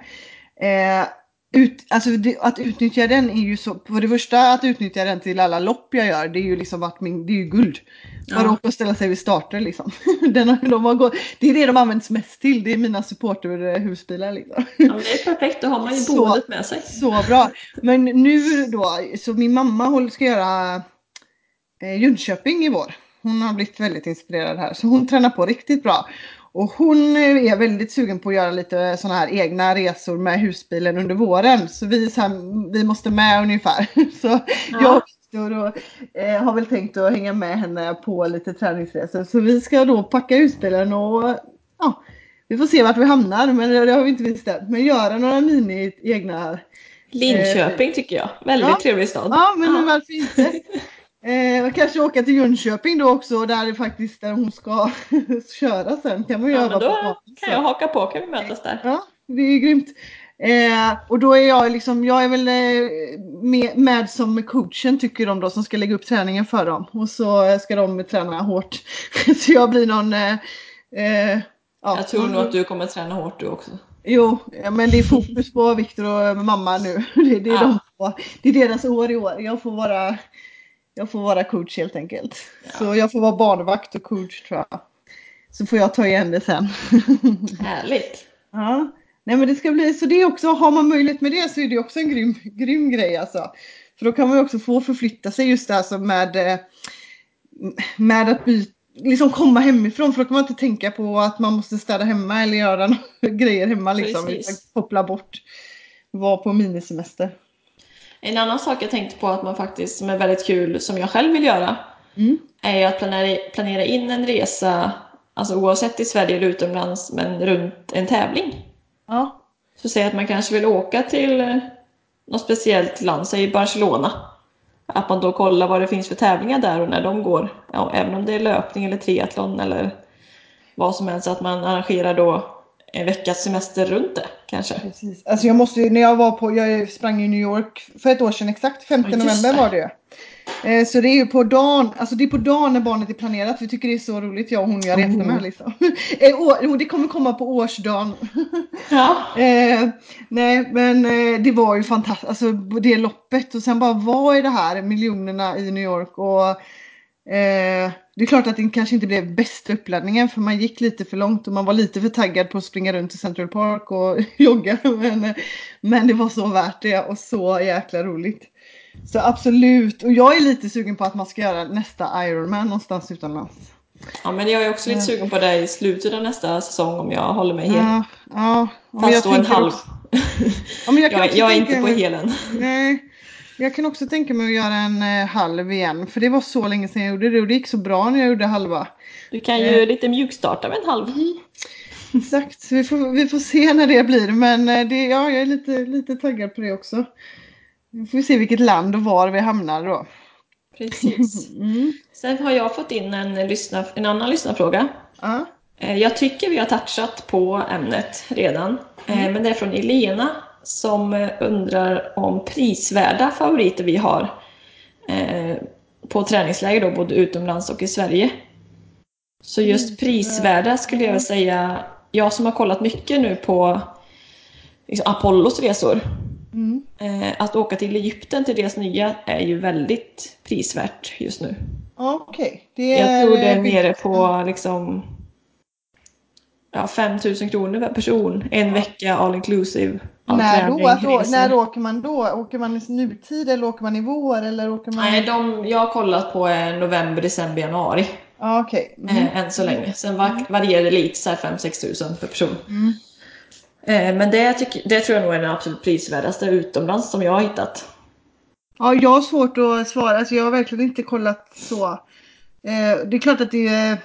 Eh, ut, alltså det, att utnyttja den är ju så, för det första att utnyttja den till alla lopp jag gör, det är ju liksom varit min, det är ju guld. Bara Ja. åka och ställa sig vid starter liksom. Den, har- de har gått, det är det de används mest till, det är mina supporter-husbilar liksom. Ja, men det är perfekt, då har man ju boendet med sig. Så bra. Men nu då, så min mamma ska göra eh, Jönköping i vår. Hon har blivit väldigt inspirerad här så hon tränar på riktigt bra. Och hon eh, är väldigt sugen på att göra lite sådana här egna resor med husbilen under våren. Så vi, så här, vi måste med ungefär. Så Ja. jag och eh, har väl tänkt att hänga med henne på lite träningsresor. Så vi ska då packa husbilen och ja, vi får se vart vi hamnar. Men det, det har vi inte bestämt. Men göra några mini egna Linköping tycker jag, väldigt Ja. trevlig stad. Ja, men varför inte? Eh, och kanske åka till Jönköping då också, där det faktiskt där hon ska köra sen. Kan man Ja, göra men då kan så. jag haka på, kan vi mötas där. Ja, det är grymt. Eh, och då är jag liksom, jag är väl eh, med, med som coachen tycker de då som ska lägga upp träningen för dem. Och så ska de träna hårt. så jag blir någon eh, eh, ja, Jag tror nog att du kommer träna hårt du också. Jo, men det är fokus på Viktor och mamma nu. Det, det, är Ja. de det är deras år i år. Jag får vara, jag får vara coach helt enkelt. Ja. Så jag får vara barnvakt och coach tror jag. Så får jag ta igen det sen. Härligt. ja. Nej men det ska bli, så det är också, har man möjlighet med det så är det också en grym, grym grej alltså. För då kan man ju också få förflytta sig just det här som med, eh, med att byta liksom komma hemifrån för då kan man inte tänka på att man måste städa hemma eller göra grejer hemma liksom. Precis. Utan koppla bort. Vara på minisemester. En annan sak jag tänkte på att man faktiskt, som är väldigt kul, som jag själv vill göra, Mm. är att planera, planera in en resa alltså oavsett i Sverige eller utomlands, men runt en tävling. Ja. Så säg att man kanske vill åka till något speciellt land, säg Barcelona. Att man då kollar vad det finns för tävlingar där och när de går. Ja, även om det är löpning eller triathlon eller vad som helst, att man arrangerar då en veckas semester runt det kanske. Precis. Alltså jag måste ju, när jag var på, jag sprang i New York för ett år sedan exakt, 5 Ja, just november var det ju. Eh, Så det är ju på dagen, alltså det är på dagen när barnet är planerat. Vi tycker det är så roligt, jag och hon jag reser Oh. med liksom. Eh, Det kommer komma på årsdagen. Ja. Eh, nej men eh, det var ju fantastiskt, alltså det loppet och sen bara vad är det här miljonerna i New York och eh, det är klart att det kanske inte blev bästa uppladdningen för man gick lite för långt och man var lite för taggad på att springa runt i Central Park och jogga men, eh, men det var så värt det och så jäkla roligt. Så absolut, och jag är lite sugen på att man ska göra nästa Ironman någonstans utomlands. ja, men jag är också lite Ja. sugen på det i slutet av nästa säsong om jag håller mig hel. Ja, ja. Fast jag då en halv. också- Ja, jag Jag, jag är inte på helen. Nej, jag kan också tänka mig att göra en eh, halv igen. För det var så länge sedan jag gjorde det och det gick så bra när jag gjorde halva. Du kan ju lite mjukstarta med en halv. Exakt, så vi får, vi får se när det blir. Men eh, det, ja, jag är lite, lite taggad på det också. Nu får vi se vilket land och var vi hamnar då. Precis. Mm. Sen har jag fått in en, lyssna, en annan lyssnarfråga. Eh, Jag tycker vi har touchat på ämnet redan, Eh, men det är från Elena som eh, undrar om prisvärda favoriter vi har eh, på träningsläger då, både utomlands och i Sverige. Så just prisvärda skulle jag vilja säga, jag som har kollat mycket nu på liksom Apollos resor, mm. eh, att åka till Egypten till deras nya är ju väldigt prisvärt just nu. okej. Det Jag tror det är nere på liksom ja, 5000 kronor per person. En vecka all inclusive. all När träning, då? Att å, resor. när åker man då? Åker man i nutid eller åker man i vår? Eller åker man... Nej, de jag har kollat på är november, december, januari. Ja, okej. Mm. Eh, än så länge. Sen va- varierar det lite, så här 5-6 tusen per person. Mm. Eh, men det, tycker, det tror jag nog är den absolut prisvärdaste utomlands som jag har hittat. Ja, jag har svårt att svara. Alltså, jag har verkligen inte kollat så. Eh, det är klart att det är...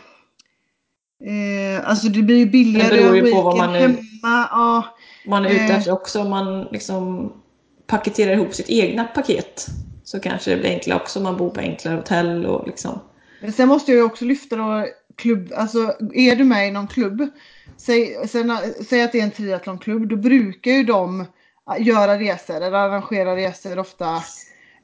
Eh, alltså det blir ju billigare Det beror ju på vad man är- hemma. Ja, Man är ute Eh. efter också om man liksom paketerar ihop sitt egna paket. Så kanske det blir enklare också man bor på enklare hotell och liksom. Men sen måste jag ju också lyfta då klubb, alltså är du med i någon klubb, säg, sen, säg att det är en triathlonklubb, då brukar ju de göra resor eller arrangera resor ofta.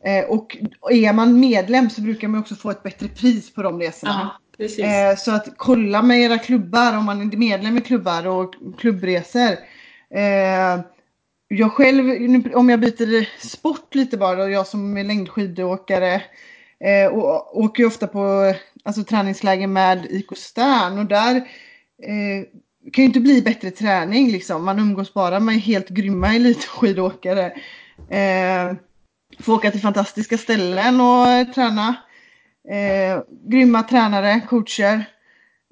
Eh, och är man medlem så brukar man också få ett bättre pris på de resorna precis. Eh, så att kolla med era klubbar om man är medlem i klubbar och klubbresor. Eh, jag själv, om jag byter sport lite bara, och jag som är längdskidåkare eh, och, åker ju ofta på alltså, träningsläger med IK Stern och där eh, kan ju inte bli bättre träning liksom. Man umgås bara med helt grymma elitskidåkare. Eh, får åka till fantastiska ställen och träna. Eh, grymma tränare, coacher.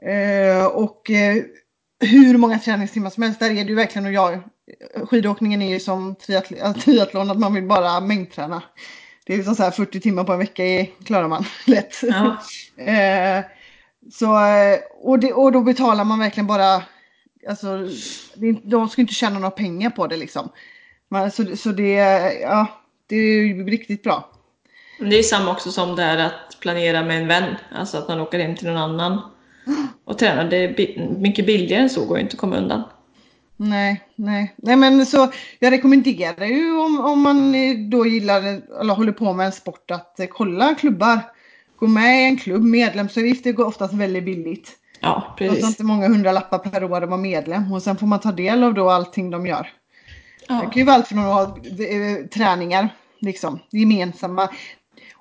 Eh, och eh, hur många träningstimmar som helst. Där är det ju verkligen och jag. Skidåkningen är ju som äh, triathlon att man vill bara mängdträna. Det är liksom så här 40 timmar på en vecka är, klarar man lätt. Ja. eh, så, eh, och, det, och då betalar man verkligen bara, alltså, det, de ska inte tjäna några pengar på det liksom. Men, så, så det, ja, det är ju riktigt bra. Det är samma också som det här att planera med en vän. Alltså att man åker hem till någon annan och tränar. Det är mycket billigare än så går ju inte att komma undan. Nej, nej. Nej men så jag rekommenderar ju om, om man då gillar eller håller på med en sport att kolla klubbar. Gå med i en klubb, medlemsavgift det går oftast väldigt billigt. Ja, Det kostar precis. inte många hundralappar per år att vara medlem och sen får man ta del av då allting de gör. Det Ja. kan ju vara allt från att ha eh, träningar, liksom, gemensamma.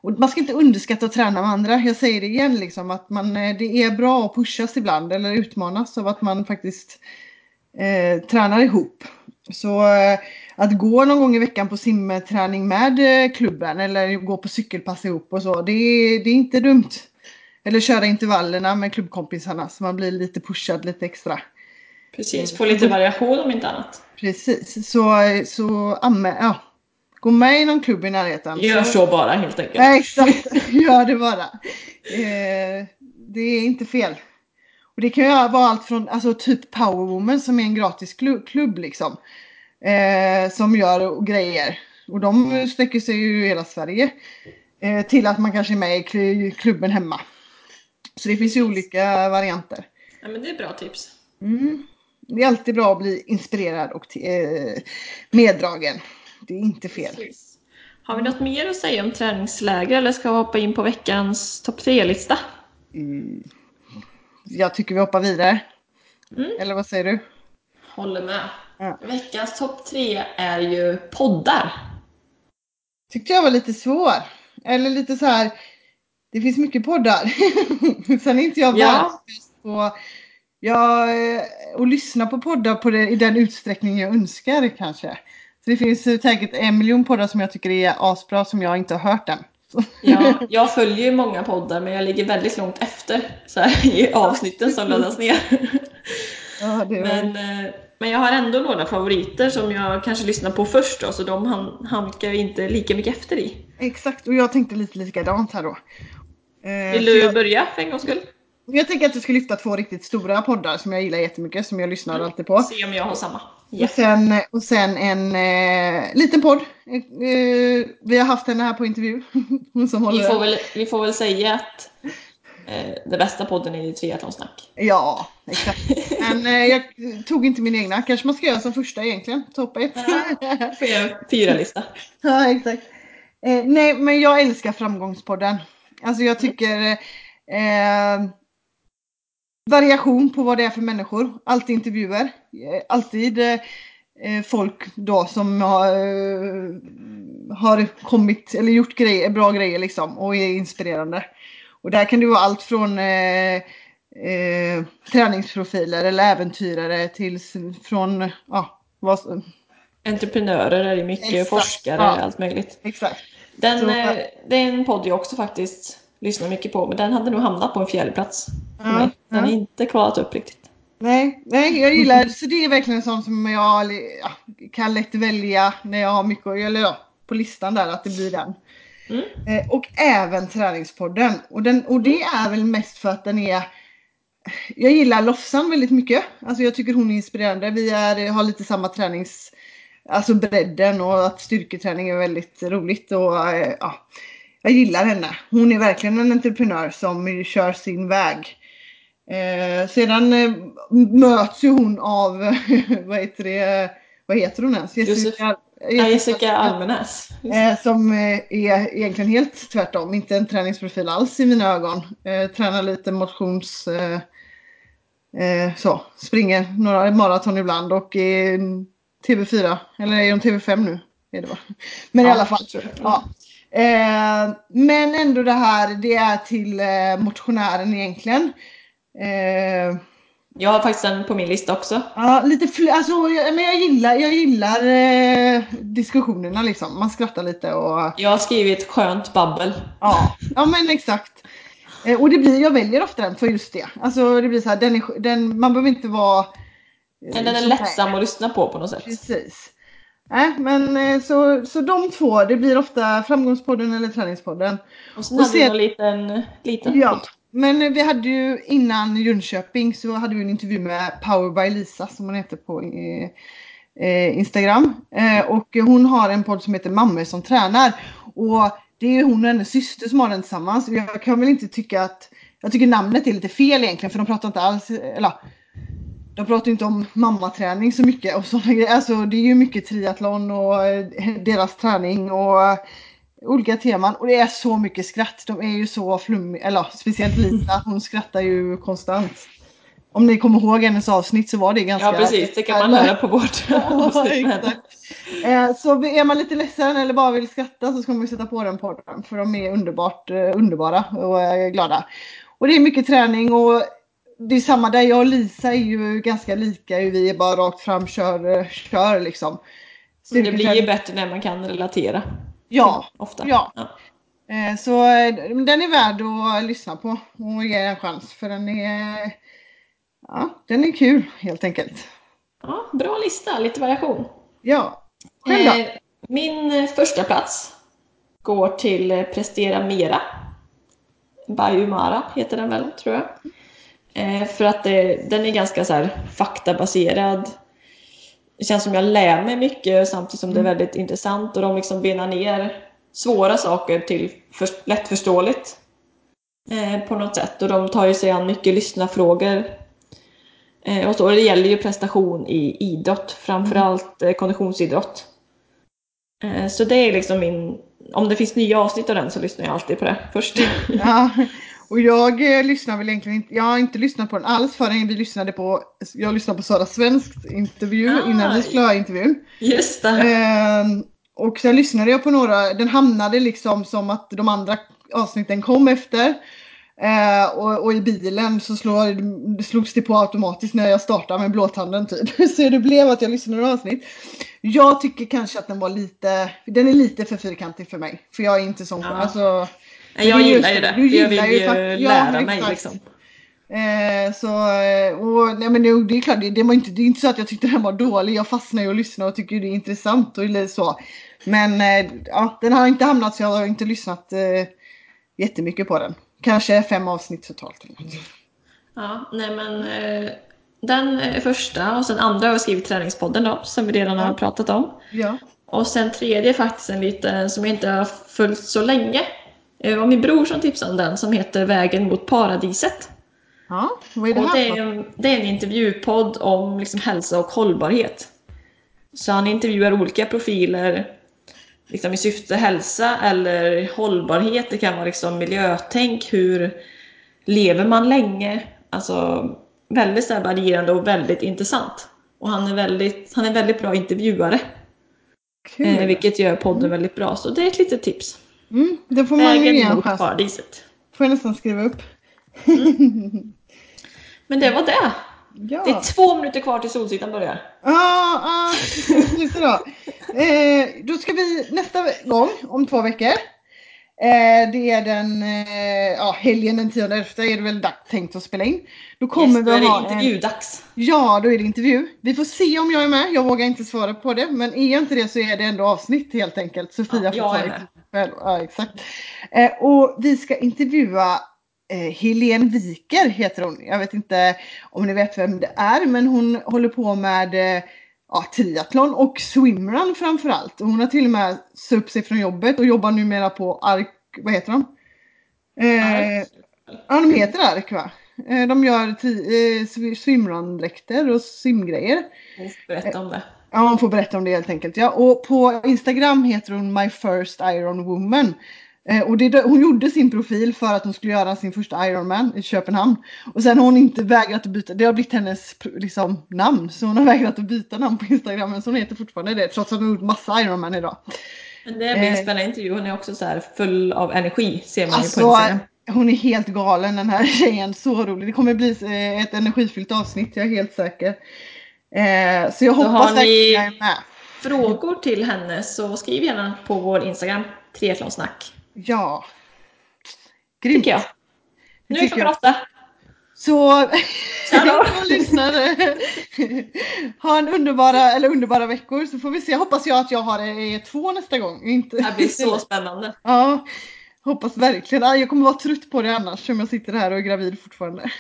Och man ska inte underskatta att träna med andra. Jag säger det igen, liksom, att man, eh, det är bra att pushas ibland eller utmanas av att man faktiskt eh, tränar ihop. Så eh, att gå någon gång i veckan på simträning med eh, klubben eller gå på cykelpass ihop och så, det, är- det är inte dumt. Eller köra intervallerna med klubbkompisarna så man blir lite pushad lite extra. Precis, få lite variation om inte annat. Precis, så, så amme, ja. Gå med i någon klubb i närheten. Gör så bara helt enkelt. Nej, exakt. Gör det bara. Eh, det är inte fel. Och det kan ju vara allt från alltså, typ Powerwoman som är en gratis klubb, liksom. Eh, som gör grejer. Och de sträcker sig ju i hela Sverige. Eh, till att man kanske är med i klubben hemma. Så det finns ju olika varianter. Ja men det är bra tips. Mm. Det är alltid bra att bli inspirerad och eh, meddragen. Det är inte fel. Precis. Har vi något mer att säga om träningsläger eller ska vi hoppa in på veckans topp 3-lista? Mm. Jag tycker vi hoppar vidare. Mm. Eller vad säger du? Håller med. Ja. Veckans topp 3 är ju poddar. Tyckte jag var lite svår. Eller lite så här. Det finns mycket poddar. Sen är inte jag Ja. på jag, eh, att lyssna på poddar på det, i den utsträckning jag önskar kanske. Det finns säkert en miljon poddar som jag tycker är asbra som jag inte har hört än. Ja, jag följer ju många poddar men jag ligger väldigt långt efter så här, i avsnitten som laddas ner. Ja, Men, eh, men jag har ändå några favoriter som jag kanske lyssnar på först då, så de hamkar jag inte lika mycket efter i. Exakt, och jag tänkte lite likadant här då. Eh, Vill du jag, börja för en gångs skull? Jag tänker att jag ska lyfta två riktigt stora poddar som jag gillar jättemycket, som jag lyssnar alltid på. Se om jag har samma. Ja. Och, sen, och sen en eh, liten podd. Eh, vi har haft henne här på intervju. Hon som Vi, håller får väl, vi får väl säga att eh, det bästa podden är ju triathlonsnack. Ja, exakt. Men eh, jag tog inte min egna. Kanske man ska göra som första egentligen. Topp ett. Jag fyra lista. ja, exakt. Eh, nej, men jag älskar Framgångspodden. Alltså jag tycker eh, variation på vad det är för människor. Alltid intervjuer. Eh, alltid eh, eh, folk då som har, har kommit eller gjort grejer, bra grejer liksom och är inspirerande. Och där kan det vara allt från eh, eh, träningsprofiler eller äventyrare till från, ja, vad, Entreprenörer är det mycket, Exakt, forskare, ja. allt möjligt. exakt. Den, Så- eh, det är en podd jag också faktiskt lyssnar mycket på, men den hade nog hamnat på en fjärde plats för Ja, mig. Den är inte kvalat upp riktigt. Nej, nej, jag gillar, så det är verkligen sånt som jag ja, kan lätt välja när jag har mycket, att- eller ja, på listan där att det blir den. Mm. Eh, och även träningspodden. Och, den, och det är väl mest för att den är jag gillar Lofsan väldigt mycket. Alltså jag tycker hon är inspirerande. Vi är, har lite samma tränings... Alltså bredden och att styrketräning är väldigt roligt. Och, eh, ja, jag gillar henne. Hon är verkligen en entreprenör som kör sin väg. Eh, sedan eh, möts ju hon av, vad heter det, vad heter hon ens? Ja, Jessica Almenäs. Eh, som eh, är egentligen helt tvärtom, inte en träningsprofil alls i mina ögon. Eh, tränar lite motions... Eh, så, springer några maraton ibland och är TV4, eller är de TV5 nu? Är det va? Men i Ja, alla fall. tror jag. Ja. Men ändå det här, det är till motionären egentligen. Eh, Jag har faktiskt den på min lista också. Ja, lite fl- alltså, jag, men jag gillar, jag gillar eh, diskussionerna liksom. Man skrattar lite och Jag har skrivit skönt babbel. ja, ja men exakt. Eh, och det blir, jag väljer ofta den för just det. Alltså det blir så här, den är, den, man behöver inte vara... eh, Men den är lättsam att lyssna på på något sätt. Precis. Nej, men eh, så, så de två, det blir ofta Framgångspodden eller Träningspodden. Och sen Och hade vi sen- någon liten, liten Ja, podd men eh, vi hade ju innan Jönköping så hade vi en intervju med Power by Lisa som hon heter på eh, eh, Instagram. Eh, och hon har en podd som heter Mammor som tränar. Och det är ju hon och hennes syster som har den tillsammans. Jag kan väl inte tycka att, jag tycker namnet är lite fel egentligen för de pratar inte alls, eh, eller de pratar ju inte om mammaträning så mycket och sådana grejer. Alltså det är ju mycket triathlon och deras träning och olika teman och det är så mycket skratt. De är ju så flummiga, eller speciellt Lisa, hon skrattar ju konstant. Om ni kommer ihåg hennes avsnitt så var det ganska... Ja precis, det kan man höra på vårt avsnitt. Eh, Så är man lite ledsen eller bara vill skratta så ska man ju sätta på den podden för de är underbart eh, underbara och eh, glada. Och det är mycket träning och det är samma där. Jag och Lisa är ju ganska lika. Vi är bara rakt fram, kör, kör liksom. Men Det blir ju bättre när man kan relatera. Ja, Ofta. Ja. Eh, Så eh, den är värd att lyssna på och ge en chans för den är Ja, den är kul helt enkelt. Ja, bra lista, lite variation. Ja. Själv då? Eh, Min första plats går till Prestera Mera. Bayumara heter den väl, tror jag. För att det, den är ganska så här faktabaserad. Det känns som jag lär mig mycket samtidigt som det är Mm. väldigt intressant och de liksom benar ner svåra saker till för, lättförståeligt. Eh, på något sätt och de tar ju sig an mycket lyssnarfrågor. Eh, och, så, och det gäller ju prestation i idrott, framförallt eh, konditionsidrott. Eh, så det är liksom min, om det finns nya avsnitt av den så lyssnar jag alltid på det först. Ja, och jag eh, lyssnar väl egentligen inte, jag har inte lyssnat på den alls förrän vi lyssnade på, jag lyssnade på Sara Svensks intervju Ah. innan vi skulle ha intervjun. Just det. Ehm, och sen lyssnade jag på några, den hamnade liksom som att de andra avsnitten kom efter. Eh, och, och i bilen så det slogs det på automatiskt när jag startade med blåtanden typ. Så det blev att jag lyssnade på avsnitt. Jag tycker kanske att den var lite, den är lite för fyrkantig för mig. För jag är inte sån, Ja. alltså. Jag gillar ju det. Du jag gillar vill ju ju fakt- ja, lära mig liksom. Eh, så, eh, och, nej men det, det är klart, det, det, var inte, det är inte så att jag tyckte den var dålig. Jag fastnar ju och lyssnar och tycker det är intressant och så. Men eh, ja, den har inte hamnat så jag har inte lyssnat eh, jättemycket på den. Kanske fem avsnitt totalt. eller något. Ja, nej men eh, den första och sen andra har jag skrivit träningspodden då, som vi redan har Ja. pratat om. Ja. Och sen tredje faktiskt en liten som jag inte har följt så länge. Eh, Det var min bror som tipsade om den som heter Vägen mot paradiset. ja, vad är det Och här det för? är, en, det är en intervjupodd om liksom hälsa och hållbarhet. Så han intervjuar olika profiler liksom i syfte hälsa eller hållbarhet. Det kan vara liksom miljötänk, hur lever man länge? Alltså väldigt så varierande och väldigt intressant. Och han är väldigt, han är väldigt bra intervjuare, Kul. eh, vilket gör podden väldigt bra. Så det är ett litet tips. Mm, det får man ju ge Vägen en mot chans. paradiset. Får jag nästan skriva upp. Men det var det. Ja. Det är två minuter kvar till Solsidan börjar. Ja, ah, just det då. Eh, då ska vi nästa gång, om två veckor. Eh, det är den, eh, ja helgen den 10 efter är det väl dags tänkt att spela in. Då kommer yes, då är vi det ha en, intervjudags. Ja, då är det intervju. Vi får se om jag är med. Jag vågar inte svara på det. Men är jag inte det så är det ändå avsnitt helt enkelt. Sofia Ja, får ta är det. Själv. Ja, exakt. Eh, och vi ska intervjua eh, Helene Wiker heter hon. Jag vet inte om ni vet vem det är. Men hon håller på med eh, ja, triathlon och swimrun framförallt. Och hon har till och med upp sig från jobbet och jobbar numera på ARK, vad heter de? Eh, Ja, de heter ARK va? Eh, De gör eh, sw- swimrun-dräkter och simgrejer. Berätta om det. Ja, hon får berätta om det helt enkelt. Ja, och på Instagram heter hon My First Iron Woman. Eh, och det, hon gjorde sin profil för att hon skulle göra sin första Ironman i Köpenhamn. Och sen har hon inte vägrat att byta, det har blivit hennes liksom, namn. Så hon har vägrat att byta namn på Instagram. Men så hon heter fortfarande det trots att hon har gjort massa Ironman idag. Men det blir en Eh. spännande intervju. Hon är också så här full av energi, ser man ju på Alltså, Instagram. hon är helt galen den här tjejen. Så rolig. Det kommer bli eh, ett energifyllt avsnitt, jag är helt säker. Eh, så jag hoppas ni- jag är med. Frågor till henne så skriv gärna på vår Instagram, triathlonsnack. Ja. Grymt. Tycker jag. Nu är klockan åtta. Så som lyssnare, ha en underbara, eller underbara veckor så får vi se. Hoppas jag att jag har eh, två nästa gång. Inte. Det här blir så spännande. Ja, hoppas verkligen. Ja, Jag kommer vara trött på det annars om jag sitter här och är gravid fortfarande.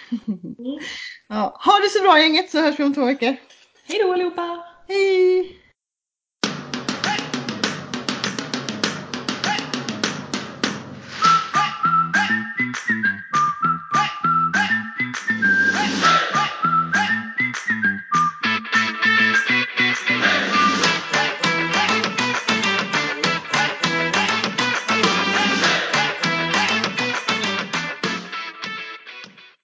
Ja, ha det så bra gänget så hörs vi om två veckor. Hej då allihopa! Hej!